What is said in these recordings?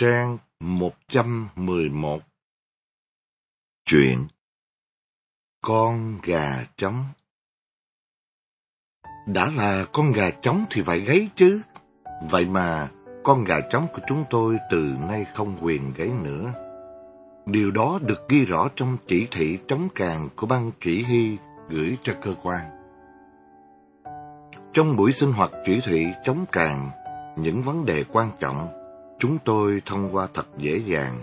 Trang 111 Chuyện Con gà trống Đã là con gà trống thì phải gáy chứ. Vậy mà con gà trống của chúng tôi từ nay không quyền gáy nữa. Điều đó được ghi rõ trong chỉ thị trống càng của ban chỉ huy gửi cho cơ quan. Trong buổi sinh hoạt chỉ thị trống càng, những vấn đề quan trọng chúng tôi thông qua thật dễ dàng.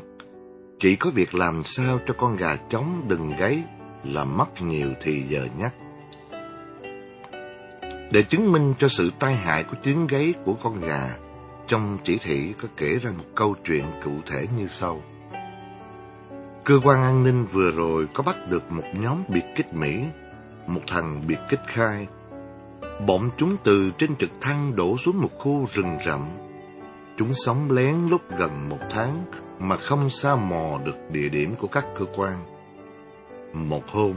Chỉ có việc làm sao cho con gà trống đừng gáy là mất nhiều thì giờ nhắc. Để chứng minh cho sự tai hại của tiếng gáy của con gà, trong chỉ thị có kể ra một câu chuyện cụ thể như sau. Cơ quan an ninh vừa rồi có bắt được một nhóm biệt kích Mỹ, một thằng biệt kích khai. Bọn chúng từ trên trực thăng đổ xuống một khu rừng rậm Chúng sống lén lúc gần một tháng mà không xa mò được địa điểm của các cơ quan. Một hôm,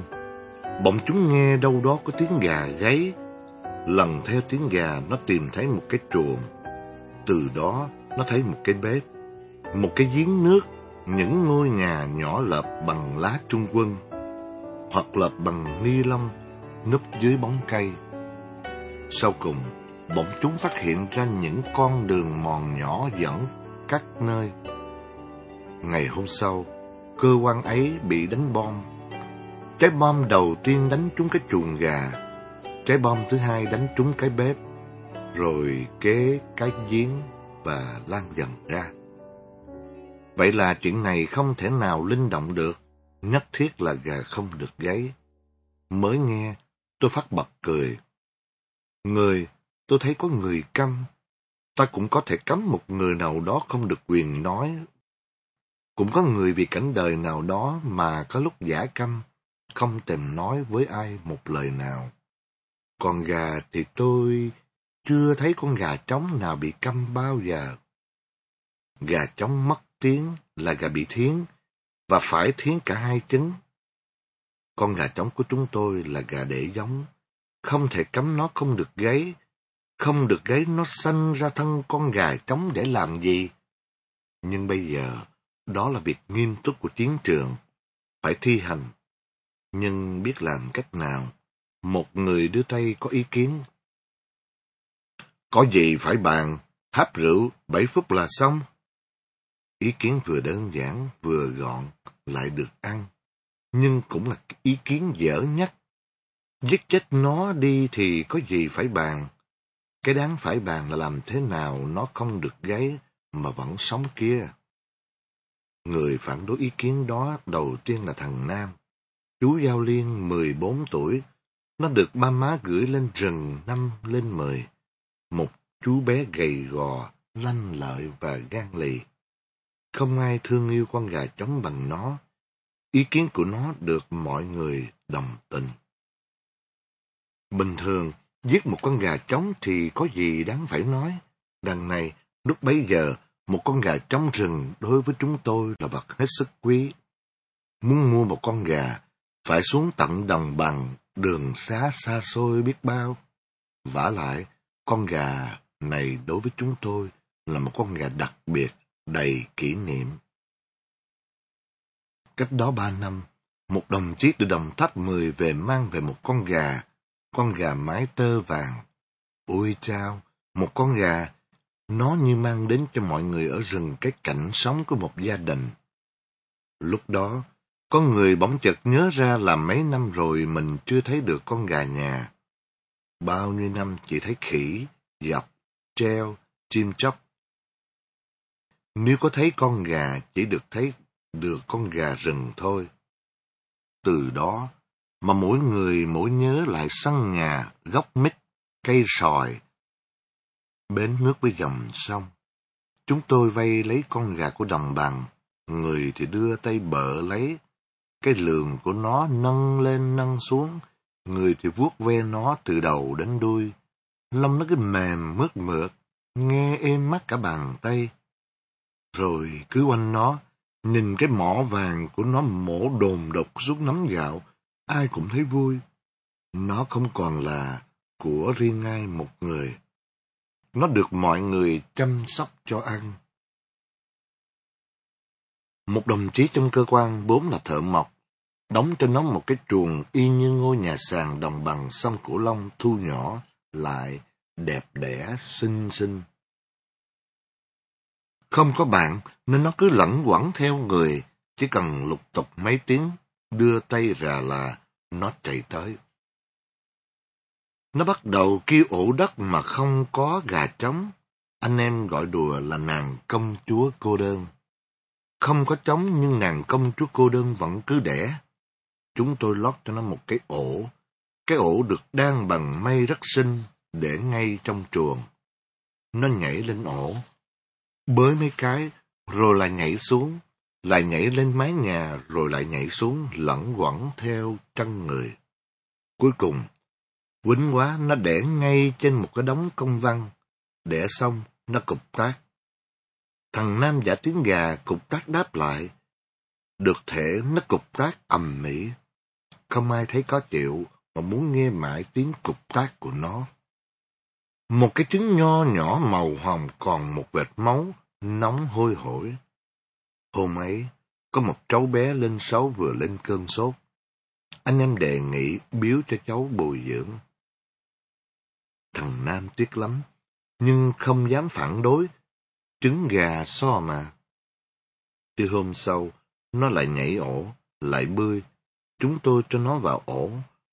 bọn chúng nghe đâu đó có tiếng gà gáy. Lần theo tiếng gà nó tìm thấy một cái chuồng. Từ đó nó thấy một cái bếp, một cái giếng nước, những ngôi nhà nhỏ lợp bằng lá trung quân, hoặc lợp bằng ni lông núp dưới bóng cây. Sau cùng, bỗng chúng phát hiện ra những con đường mòn nhỏ dẫn các nơi. Ngày hôm sau, cơ quan ấy bị đánh bom. Trái bom đầu tiên đánh trúng cái chuồng gà, trái bom thứ hai đánh trúng cái bếp, rồi kế cái giếng và lan dần ra. Vậy là chuyện này không thể nào linh động được, nhất thiết là gà không được gáy. Mới nghe, tôi phát bật cười. Người tôi thấy có người câm. Ta cũng có thể cấm một người nào đó không được quyền nói. Cũng có người vì cảnh đời nào đó mà có lúc giả câm, không tìm nói với ai một lời nào. Còn gà thì tôi chưa thấy con gà trống nào bị câm bao giờ. Gà trống mất tiếng là gà bị thiến, và phải thiến cả hai trứng. Con gà trống của chúng tôi là gà để giống, không thể cấm nó không được gáy, không được gáy nó sanh ra thân con gà trống để làm gì. Nhưng bây giờ, đó là việc nghiêm túc của chiến trường, phải thi hành. Nhưng biết làm cách nào, một người đưa tay có ý kiến. Có gì phải bàn, hấp rượu, bảy phút là xong. Ý kiến vừa đơn giản, vừa gọn, lại được ăn. Nhưng cũng là ý kiến dở nhất. Giết chết nó đi thì có gì phải bàn. Cái đáng phải bàn là làm thế nào nó không được gáy mà vẫn sống kia. Người phản đối ý kiến đó đầu tiên là thằng Nam. Chú Giao Liên 14 tuổi, nó được ba má gửi lên rừng năm lên mười. Một chú bé gầy gò, lanh lợi và gan lì. Không ai thương yêu con gà trống bằng nó. Ý kiến của nó được mọi người đồng tình. Bình thường, Giết một con gà trống thì có gì đáng phải nói. Đằng này, lúc bấy giờ, một con gà trống rừng đối với chúng tôi là vật hết sức quý. Muốn mua một con gà, phải xuống tận đồng bằng, đường xá xa xôi biết bao. vả lại, con gà này đối với chúng tôi là một con gà đặc biệt, đầy kỷ niệm. Cách đó ba năm, một đồng chí từ đồng tháp mười về mang về một con gà con gà mái tơ vàng. Ôi chao, một con gà, nó như mang đến cho mọi người ở rừng cái cảnh sống của một gia đình. Lúc đó, có người bỗng chợt nhớ ra là mấy năm rồi mình chưa thấy được con gà nhà. Bao nhiêu năm chỉ thấy khỉ, dọc, treo, chim chóc. Nếu có thấy con gà, chỉ được thấy được con gà rừng thôi. Từ đó, mà mỗi người mỗi nhớ lại sân nhà, gốc mít, cây sòi, bến nước với dòng sông. Chúng tôi vay lấy con gà của đồng bằng, người thì đưa tay bợ lấy, cái lường của nó nâng lên nâng xuống, người thì vuốt ve nó từ đầu đến đuôi. Lông nó cứ mềm mướt mượt, nghe êm mắt cả bàn tay. Rồi cứ quanh nó, nhìn cái mỏ vàng của nó mổ đồn độc xuống nắm gạo, ai cũng thấy vui. Nó không còn là của riêng ai một người. Nó được mọi người chăm sóc cho ăn. Một đồng chí trong cơ quan vốn là thợ mộc, đóng cho nó một cái chuồng y như ngôi nhà sàn đồng bằng sông Cửu Long thu nhỏ, lại đẹp đẽ xinh xinh. Không có bạn nên nó cứ lẩn quẩn theo người, chỉ cần lục tục mấy tiếng, đưa tay ra là nó chạy tới. Nó bắt đầu kêu ổ đất mà không có gà trống. Anh em gọi đùa là nàng công chúa cô đơn. Không có trống nhưng nàng công chúa cô đơn vẫn cứ đẻ. Chúng tôi lót cho nó một cái ổ. Cái ổ được đan bằng mây rất xinh, để ngay trong chuồng. Nó nhảy lên ổ, bới mấy cái, rồi lại nhảy xuống, lại nhảy lên mái nhà, rồi lại nhảy xuống, lẩn quẩn theo chân người. Cuối cùng, quýnh quá nó để ngay trên một cái đống công văn, để xong, nó cục tác. Thằng Nam giả tiếng gà cục tác đáp lại. Được thể nó cục tác ầm mỹ. Không ai thấy có chịu mà muốn nghe mãi tiếng cục tác của nó. Một cái trứng nho nhỏ màu hồng còn một vệt máu, nóng hôi hổi. Hôm ấy, có một cháu bé lên sáu vừa lên cơn sốt. Anh em đề nghị biếu cho cháu bồi dưỡng. Thằng Nam tiếc lắm, nhưng không dám phản đối. Trứng gà so mà. Từ hôm sau, nó lại nhảy ổ, lại bơi. Chúng tôi cho nó vào ổ,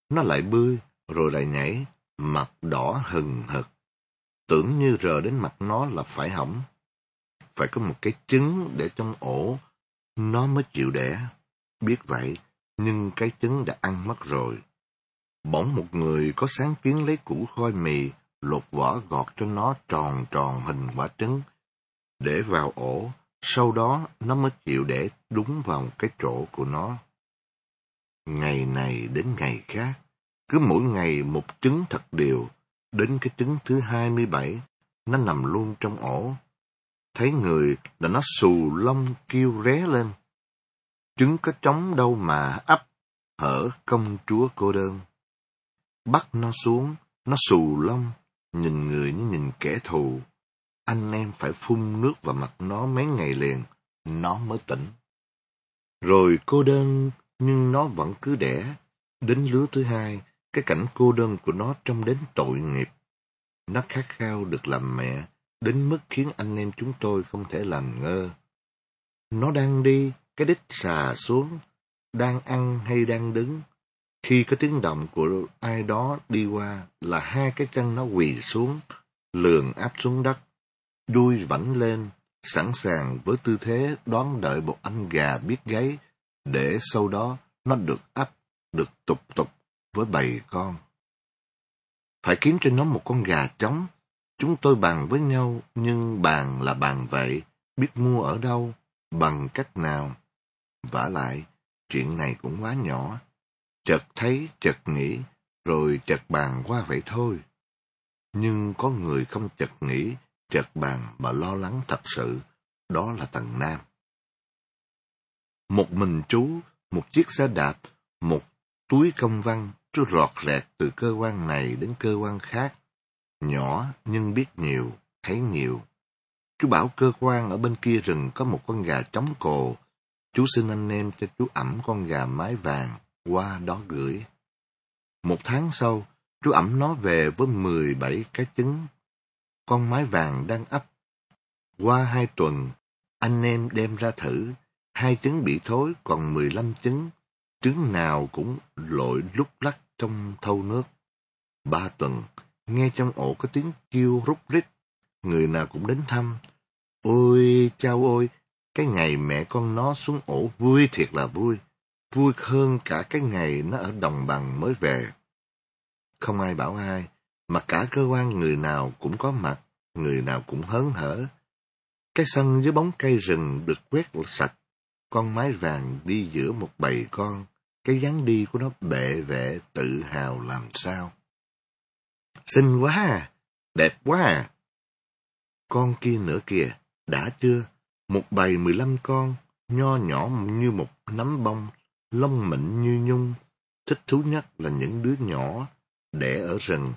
nó lại bơi, rồi lại nhảy, mặt đỏ hừng hực. Tưởng như rờ đến mặt nó là phải hỏng. Phải có một cái trứng để trong ổ, nó mới chịu đẻ. Biết vậy, nhưng cái trứng đã ăn mất rồi. Bỗng một người có sáng kiến lấy củ khoai mì, lột vỏ gọt cho nó tròn tròn hình quả trứng, để vào ổ, sau đó nó mới chịu để đúng vào cái chỗ của nó. Ngày này đến ngày khác, cứ mỗi ngày một trứng thật đều, Đến cái trứng thứ hai mươi bảy, nó nằm luôn trong ổ. Thấy người là nó xù lông kêu ré lên. Trứng có trống đâu mà ấp, hở công chúa cô đơn. Bắt nó xuống, nó xù lông, nhìn người như nhìn kẻ thù. Anh em phải phun nước vào mặt nó mấy ngày liền, nó mới tỉnh. Rồi cô đơn, nhưng nó vẫn cứ đẻ. Đến lứa thứ hai, cái cảnh cô đơn của nó trông đến tội nghiệp. Nó khát khao được làm mẹ, đến mức khiến anh em chúng tôi không thể làm ngơ. Nó đang đi, cái đít xà xuống, đang ăn hay đang đứng. Khi có tiếng động của ai đó đi qua là hai cái chân nó quỳ xuống, lường áp xuống đất, đuôi vảnh lên, sẵn sàng với tư thế đón đợi một anh gà biết gáy, để sau đó nó được ấp, được tục tục với bầy con. Phải kiếm cho nó một con gà trống. Chúng tôi bàn với nhau, nhưng bàn là bàn vậy, biết mua ở đâu, bằng cách nào. vả lại, chuyện này cũng quá nhỏ. Chợt thấy, chợt nghĩ, rồi chợt bàn qua vậy thôi. Nhưng có người không chợt nghĩ, chợt bàn mà lo lắng thật sự, đó là Tần Nam. Một mình chú, một chiếc xe đạp, một túi công văn, chú rọt rẹt từ cơ quan này đến cơ quan khác. Nhỏ nhưng biết nhiều, thấy nhiều. Chú bảo cơ quan ở bên kia rừng có một con gà trống cồ. Chú xin anh em cho chú ẩm con gà mái vàng qua đó gửi. Một tháng sau, chú ẩm nó về với mười bảy cái trứng. Con mái vàng đang ấp. Qua hai tuần, anh em đem ra thử. Hai trứng bị thối còn mười lăm trứng. Trứng nào cũng lội lúc lắc trong thâu nước. Ba tuần, nghe trong ổ có tiếng kêu rút rít, người nào cũng đến thăm. Ôi, chao ôi, cái ngày mẹ con nó xuống ổ vui thiệt là vui, vui hơn cả cái ngày nó ở đồng bằng mới về. Không ai bảo ai, mà cả cơ quan người nào cũng có mặt, người nào cũng hớn hở. Cái sân dưới bóng cây rừng được quét sạch, con mái vàng đi giữa một bầy con, cái dáng đi của nó bệ vệ tự hào làm sao. Xinh quá à, đẹp quá à. Con kia nữa kìa, đã chưa? Một bầy mười lăm con, nho nhỏ như một nắm bông, lông mịn như nhung. Thích thú nhất là những đứa nhỏ, đẻ ở rừng.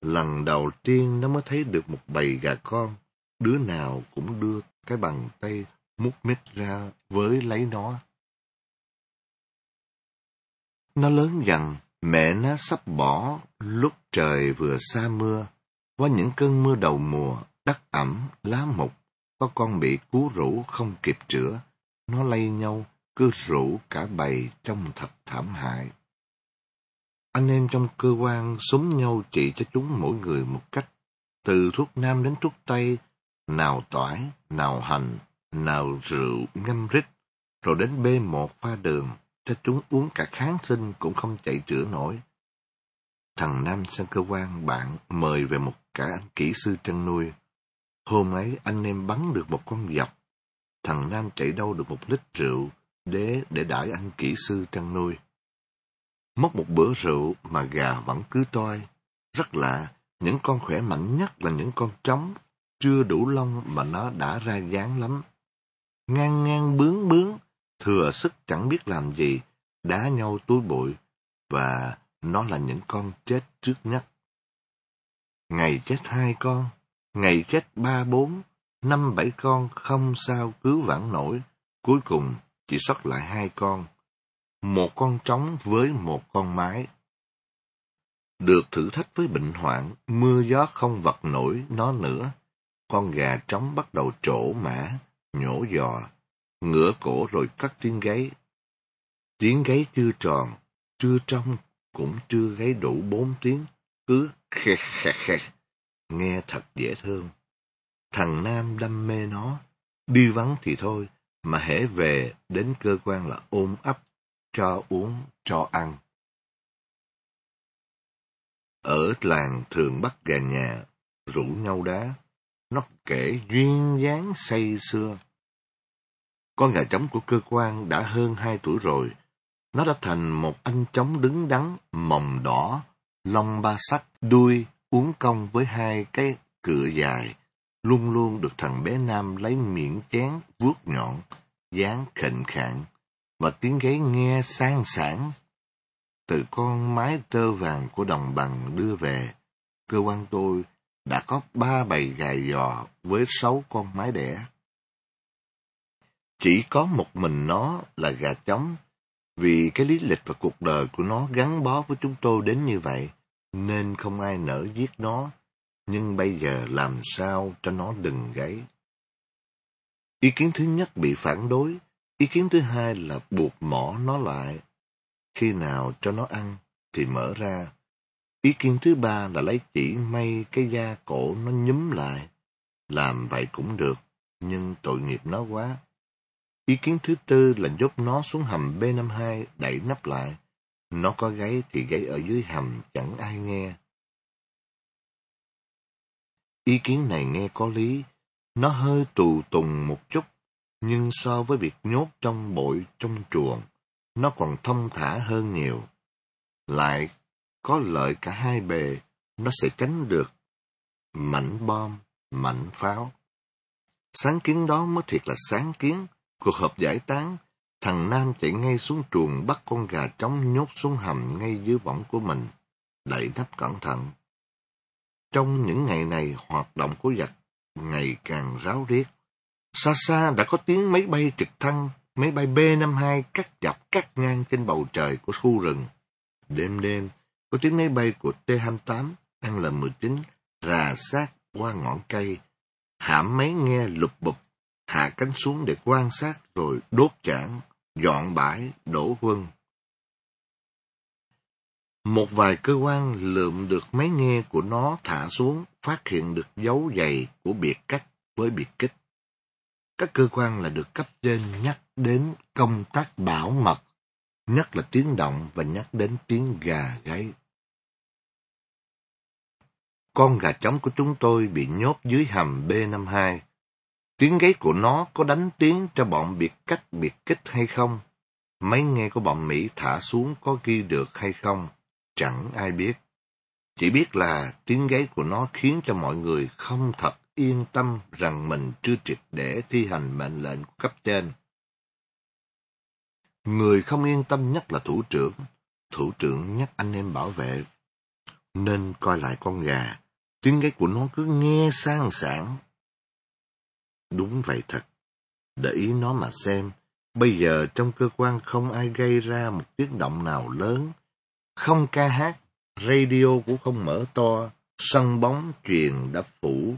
Lần đầu tiên nó mới thấy được một bầy gà con, đứa nào cũng đưa cái bàn tay mút mít ra với lấy nó. Nó lớn dần, mẹ nó sắp bỏ lúc trời vừa xa mưa. Qua những cơn mưa đầu mùa, đất ẩm, lá mục, có con bị cú rủ không kịp chữa. Nó lây nhau, cứ rủ cả bầy trong thật thảm hại. Anh em trong cơ quan súng nhau trị cho chúng mỗi người một cách, từ thuốc nam đến thuốc tây, nào tỏi, nào hành, nào rượu ngâm rít, rồi đến bê một pha đường, cho chúng uống cả kháng sinh cũng không chạy chữa nổi. Thằng Nam sang cơ quan bạn mời về một cả anh kỹ sư chăn nuôi. Hôm ấy anh em bắn được một con dọc. Thằng Nam chạy đâu được một lít rượu để để đãi anh kỹ sư chăn nuôi. Mất một bữa rượu mà gà vẫn cứ toi. Rất lạ, những con khỏe mạnh nhất là những con trống, chưa đủ lông mà nó đã ra dáng lắm. Ngang ngang bướng bướng, thừa sức chẳng biết làm gì, đá nhau túi bụi, và nó là những con chết trước nhất. Ngày chết hai con, ngày chết ba bốn, năm bảy con không sao cứu vãn nổi, cuối cùng chỉ sót lại hai con, một con trống với một con mái. Được thử thách với bệnh hoạn, mưa gió không vật nổi nó nữa. Con gà trống bắt đầu trổ mã, nhổ giò, ngửa cổ rồi cắt tiếng gáy. Tiếng gáy chưa tròn, chưa trong, cũng chưa gáy đủ bốn tiếng, cứ khe khe khe, nghe thật dễ thương. Thằng Nam đam mê nó, đi vắng thì thôi, mà hễ về đến cơ quan là ôm ấp, cho uống, cho ăn. Ở làng thường bắt gà nhà, rủ nhau đá, nó kể duyên dáng say xưa. Con gà trống của cơ quan đã hơn hai tuổi rồi, nó đã thành một anh trống đứng đắn, mồng đỏ, lông ba sắc, đuôi, uốn cong với hai cái cựa dài, luôn luôn được thằng bé Nam lấy miệng chén vuốt nhọn, dáng khệnh khạng, và tiếng gáy nghe sang sảng. Từ con mái tơ vàng của đồng bằng đưa về, cơ quan tôi đã có ba bầy gà giò với sáu con mái đẻ. Chỉ có một mình nó là gà trống, vì cái lý lịch và cuộc đời của nó gắn bó với chúng tôi đến như vậy, nên không ai nỡ giết nó, nhưng bây giờ làm sao cho nó đừng gáy. Ý kiến thứ nhất bị phản đối, ý kiến thứ hai là buộc mỏ nó lại. Khi nào cho nó ăn thì mở ra. Ý kiến thứ ba là lấy chỉ may cái da cổ nó nhúm lại. Làm vậy cũng được, nhưng tội nghiệp nó quá. Ý kiến thứ tư là nhốt nó xuống hầm B52 đẩy nắp lại. Nó có gáy thì gáy ở dưới hầm chẳng ai nghe. Ý kiến này nghe có lý, nó hơi tù tùng một chút, nhưng so với việc nhốt trong bội trong chuồng, nó còn thông thả hơn nhiều. Lại có lợi cả hai bề, nó sẽ tránh được mảnh bom, mảnh pháo. Sáng kiến đó mới thiệt là sáng kiến, cuộc họp giải tán, thằng Nam chạy ngay xuống chuồng bắt con gà trống nhốt xuống hầm ngay dưới võng của mình, đậy nắp cẩn thận. Trong những ngày này, hoạt động của giặc ngày càng ráo riết. Xa xa đã có tiếng máy bay trực thăng, máy bay B-52 cắt dọc cắt ngang trên bầu trời của khu rừng. Đêm đêm, có tiếng máy bay của T-28, đang là 19 rà sát qua ngọn cây. Hãm máy nghe lục bụp, hạ cánh xuống để quan sát rồi đốt chảng, dọn bãi, đổ quân. Một vài cơ quan lượm được máy nghe của nó thả xuống, phát hiện được dấu giày của biệt cách với biệt kích. Các cơ quan là được cấp trên nhắc đến công tác bảo mật, nhất là tiếng động và nhắc đến tiếng gà gáy. Con gà trống của chúng tôi bị nhốt dưới hầm B52. Tiếng gáy của nó có đánh tiếng cho bọn biệt cách biệt kích hay không? Máy nghe của bọn Mỹ thả xuống có ghi được hay không? Chẳng ai biết. Chỉ biết là tiếng gáy của nó khiến cho mọi người không thật yên tâm rằng mình chưa triệt để thi hành mệnh lệnh của cấp trên. Người không yên tâm nhất là thủ trưởng. Thủ trưởng nhắc anh em bảo vệ. Nên coi lại con gà. Tiếng gáy của nó cứ nghe sang sảng. Đúng vậy thật. để ý nó mà xem. Bây giờ trong cơ quan không ai gây ra một tiếng động nào lớn. Không ca hát, radio cũng không mở to, sân bóng truyền đã phủ,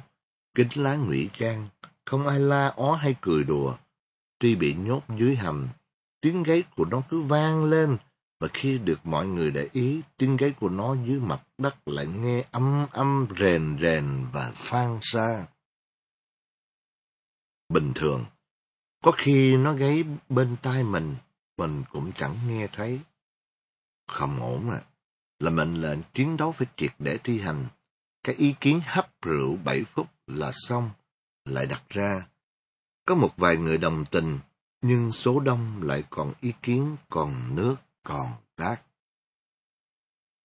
kính lá ngụy trang, không ai la ó hay cười đùa. Tuy bị nhốt dưới hầm, tiếng gáy của nó cứ vang lên, và khi được mọi người để ý, tiếng gáy của nó dưới mặt đất lại nghe âm âm rền rền và phan xa. Bình thường, có khi nó gáy bên tai mình, mình cũng chẳng nghe thấy. Không ổn à, là mệnh lệnh chiến đấu phải triệt để thi hành. Cái ý kiến hấp rượu bảy phút là xong, lại đặt ra. Có một vài người đồng tình, nhưng số đông lại còn ý kiến còn nước, còn cát.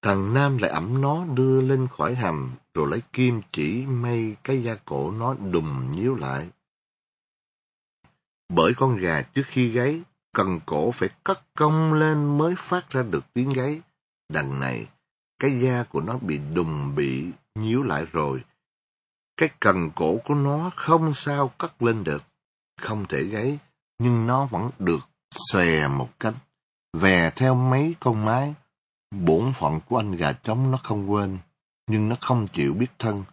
Thằng Nam lại ẩm nó đưa lên khỏi hầm, rồi lấy kim chỉ may cái da cổ nó đùng nhíu lại. Bởi con gà trước khi gáy, cần cổ phải cất cong lên mới phát ra được tiếng gáy. Đằng này, cái da của nó bị đùng bị nhíu lại rồi. Cái cần cổ của nó không sao cất lên được. Không thể gáy, nhưng nó vẫn được xòe một cánh. về theo mấy con mái. Bổn phận của anh gà trống nó không quên, nhưng nó không chịu biết thân.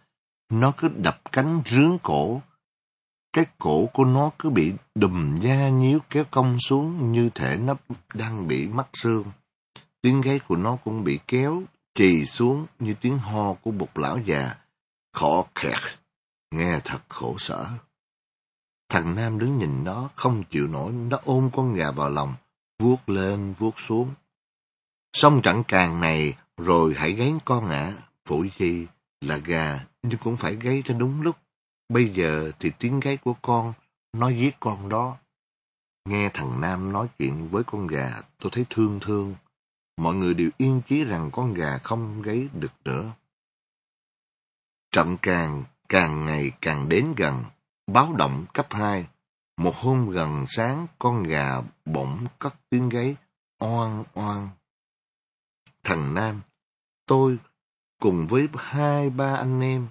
Nó cứ đập cánh rướng cổ, cái cổ của nó cứ bị đùm da nhíu kéo cong xuống như thể nó đang bị mắc xương. Tiếng gáy của nó cũng bị kéo, trì xuống như tiếng ho của một lão già. khó kẹt, nghe thật khổ sở. Thằng Nam đứng nhìn nó, không chịu nổi, nó ôm con gà vào lòng, vuốt lên, vuốt xuống. Xong trận càng này, rồi hãy gáy con ạ, phụ gì là gà, nhưng cũng phải gáy cho đúng lúc. Bây giờ thì tiếng gáy của con, nó giết con đó. Nghe thằng Nam nói chuyện với con gà, tôi thấy thương thương. Mọi người đều yên chí rằng con gà không gáy được nữa. Trận càng, càng ngày càng đến gần, báo động cấp 2. Một hôm gần sáng, con gà bỗng cất tiếng gáy, oan oan. Thằng Nam, tôi cùng với hai ba anh em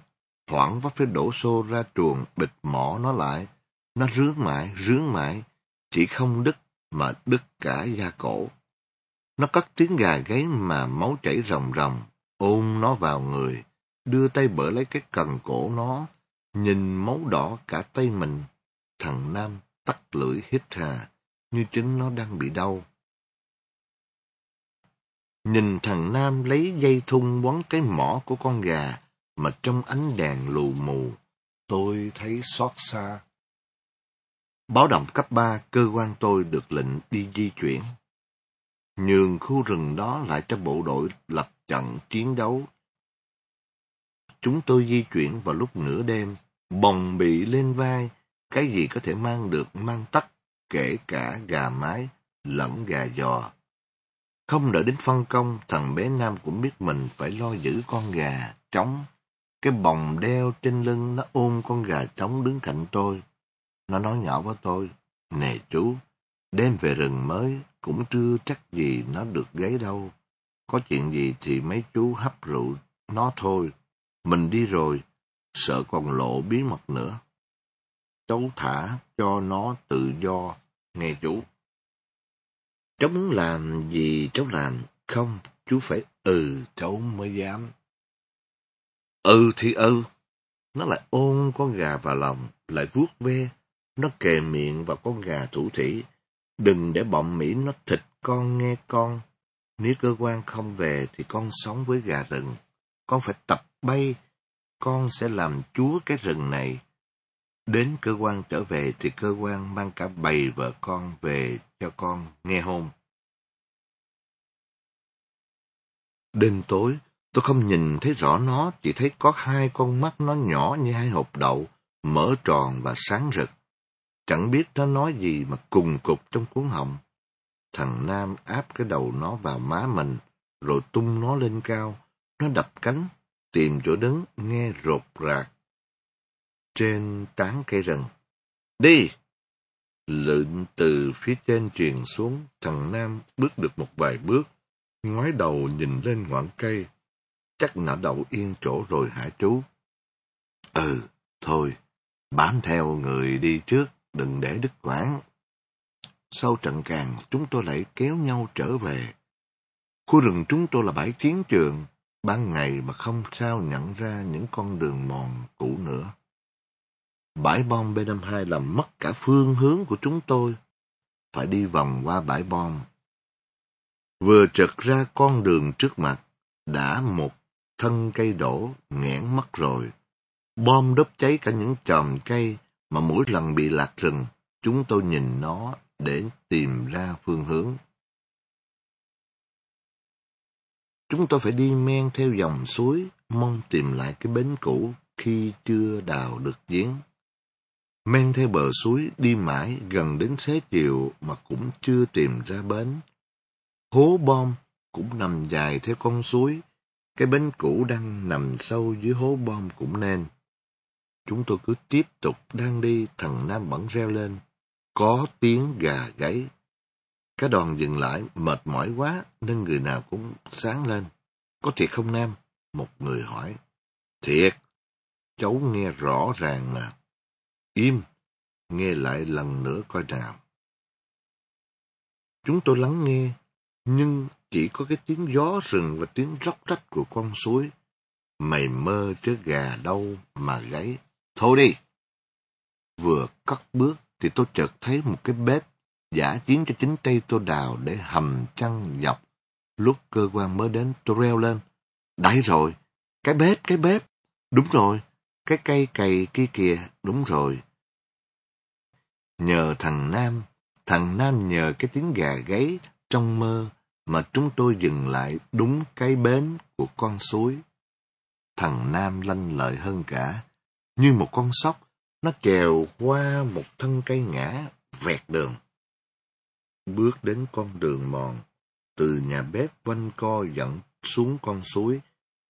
thoảng vấp phải đổ xô ra chuồng bịt mỏ nó lại. Nó rướng mãi, rướng mãi, chỉ không đứt mà đứt cả da cổ. Nó cất tiếng gà gáy mà máu chảy ròng ròng, ôm nó vào người, đưa tay bỡ lấy cái cần cổ nó, nhìn máu đỏ cả tay mình. Thằng Nam tắt lưỡi hít hà, như chính nó đang bị đau. Nhìn thằng Nam lấy dây thun quấn cái mỏ của con gà, mà trong ánh đèn lù mù, tôi thấy xót xa. Báo động cấp 3, cơ quan tôi được lệnh đi di chuyển. Nhường khu rừng đó lại cho bộ đội lập trận chiến đấu. Chúng tôi di chuyển vào lúc nửa đêm, bồng bị lên vai, cái gì có thể mang được mang tắt, kể cả gà mái, lẫn gà giò. Không đợi đến phân công, thằng bé Nam cũng biết mình phải lo giữ con gà, trống, cái bồng đeo trên lưng nó ôm con gà trống đứng cạnh tôi. Nó nói nhỏ với tôi, Nè chú, đêm về rừng mới, cũng chưa chắc gì nó được gáy đâu. Có chuyện gì thì mấy chú hấp rượu nó thôi. Mình đi rồi, sợ còn lộ bí mật nữa. Cháu thả cho nó tự do, nghe chú. Cháu muốn làm gì cháu làm, không, chú phải ừ cháu mới dám. Ừ thì ừ. Nó lại ôm con gà vào lòng, lại vuốt ve. Nó kề miệng vào con gà thủ thủy. Đừng để bọn Mỹ nó thịt con nghe con. Nếu cơ quan không về thì con sống với gà rừng. Con phải tập bay. Con sẽ làm chúa cái rừng này. Đến cơ quan trở về thì cơ quan mang cả bầy vợ con về cho con nghe hôn. Đêm tối, Tôi không nhìn thấy rõ nó, chỉ thấy có hai con mắt nó nhỏ như hai hộp đậu, mở tròn và sáng rực. Chẳng biết nó nói gì mà cùng cục trong cuốn họng. Thằng Nam áp cái đầu nó vào má mình, rồi tung nó lên cao. Nó đập cánh, tìm chỗ đứng, nghe rột rạc. Trên tán cây rừng. Đi! Lệnh từ phía trên truyền xuống, thằng Nam bước được một vài bước, ngoái đầu nhìn lên ngọn cây chắc nó đậu yên chỗ rồi hả chú? Ừ, thôi, bám theo người đi trước, đừng để đứt quãng. Sau trận càng, chúng tôi lại kéo nhau trở về. Khu rừng chúng tôi là bãi chiến trường, ban ngày mà không sao nhận ra những con đường mòn cũ nữa. Bãi bom B-52 làm mất cả phương hướng của chúng tôi. Phải đi vòng qua bãi bom. Vừa trật ra con đường trước mặt, đã một thân cây đổ, nghẽn mất rồi. Bom đốt cháy cả những chòm cây mà mỗi lần bị lạc rừng, chúng tôi nhìn nó để tìm ra phương hướng. Chúng tôi phải đi men theo dòng suối, mong tìm lại cái bến cũ khi chưa đào được giếng. Men theo bờ suối đi mãi gần đến xế chiều mà cũng chưa tìm ra bến. Hố bom cũng nằm dài theo con suối, cái bến cũ đang nằm sâu dưới hố bom cũng nên. Chúng tôi cứ tiếp tục đang đi, thằng Nam bỗng reo lên. Có tiếng gà gáy. Cả đoàn dừng lại, mệt mỏi quá, nên người nào cũng sáng lên. Có thiệt không Nam? Một người hỏi. Thiệt. Cháu nghe rõ ràng mà. Im. Nghe lại lần nữa coi nào. Chúng tôi lắng nghe, nhưng chỉ có cái tiếng gió rừng và tiếng róc rách của con suối. Mày mơ chứ gà đâu mà gáy. Thôi đi! Vừa cất bước thì tôi chợt thấy một cái bếp giả chiến cho chính tay tôi đào để hầm chăn dọc. Lúc cơ quan mới đến tôi reo lên. Đấy rồi! Cái bếp, cái bếp! Đúng rồi! Cái cây cày kia kìa, đúng rồi. Nhờ thằng Nam, thằng Nam nhờ cái tiếng gà gáy trong mơ mà chúng tôi dừng lại đúng cái bến của con suối. Thằng Nam lanh lợi hơn cả, như một con sóc, nó trèo qua một thân cây ngã, vẹt đường. Bước đến con đường mòn, từ nhà bếp quanh co dẫn xuống con suối,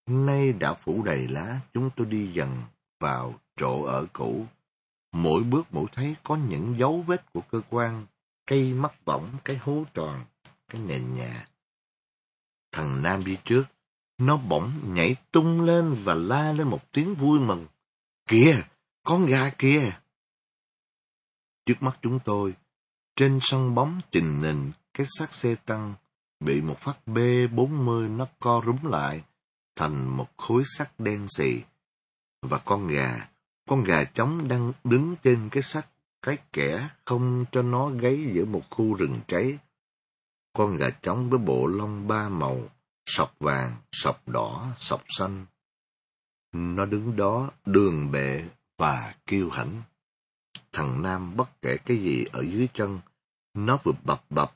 nay đã phủ đầy lá, chúng tôi đi dần vào chỗ ở cũ. Mỗi bước mỗi thấy có những dấu vết của cơ quan, cây mắc võng, cái hố tròn, cái nền nhà. Thằng Nam đi trước, nó bỗng nhảy tung lên và la lên một tiếng vui mừng. Kìa, con gà kia! Trước mắt chúng tôi, trên sân bóng trình nền cái xác xe tăng bị một phát B-40 nó co rúm lại thành một khối sắt đen xì. Và con gà, con gà trống đang đứng trên cái sắt cái kẻ không cho nó gáy giữa một khu rừng cháy. Con gà trống với bộ lông ba màu, sọc vàng, sọc đỏ, sọc xanh. Nó đứng đó đường bệ và kêu hãnh. Thằng Nam bất kể cái gì ở dưới chân, nó vừa bập bập,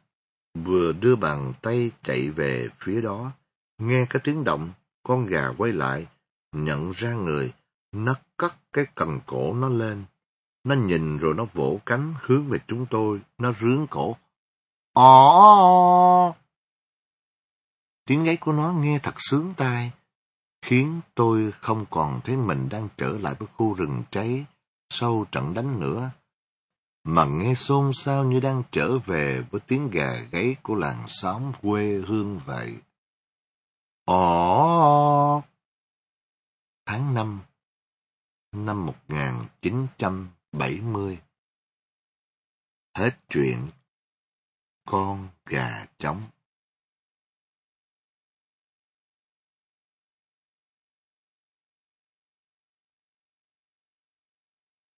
vừa đưa bàn tay chạy về phía đó. Nghe cái tiếng động, con gà quay lại, nhận ra người, nó cắt cái cần cổ nó lên. Nó nhìn rồi nó vỗ cánh hướng về chúng tôi, nó rướn cổ. Ồ! Tiếng gáy của nó nghe thật sướng tai, khiến tôi không còn thấy mình đang trở lại với khu rừng cháy sau trận đánh nữa, mà nghe xôn xao như đang trở về với tiếng gà gáy của làng xóm quê hương vậy. Ồ! Tháng 5 năm 1970 Hết chuyện con gà trống.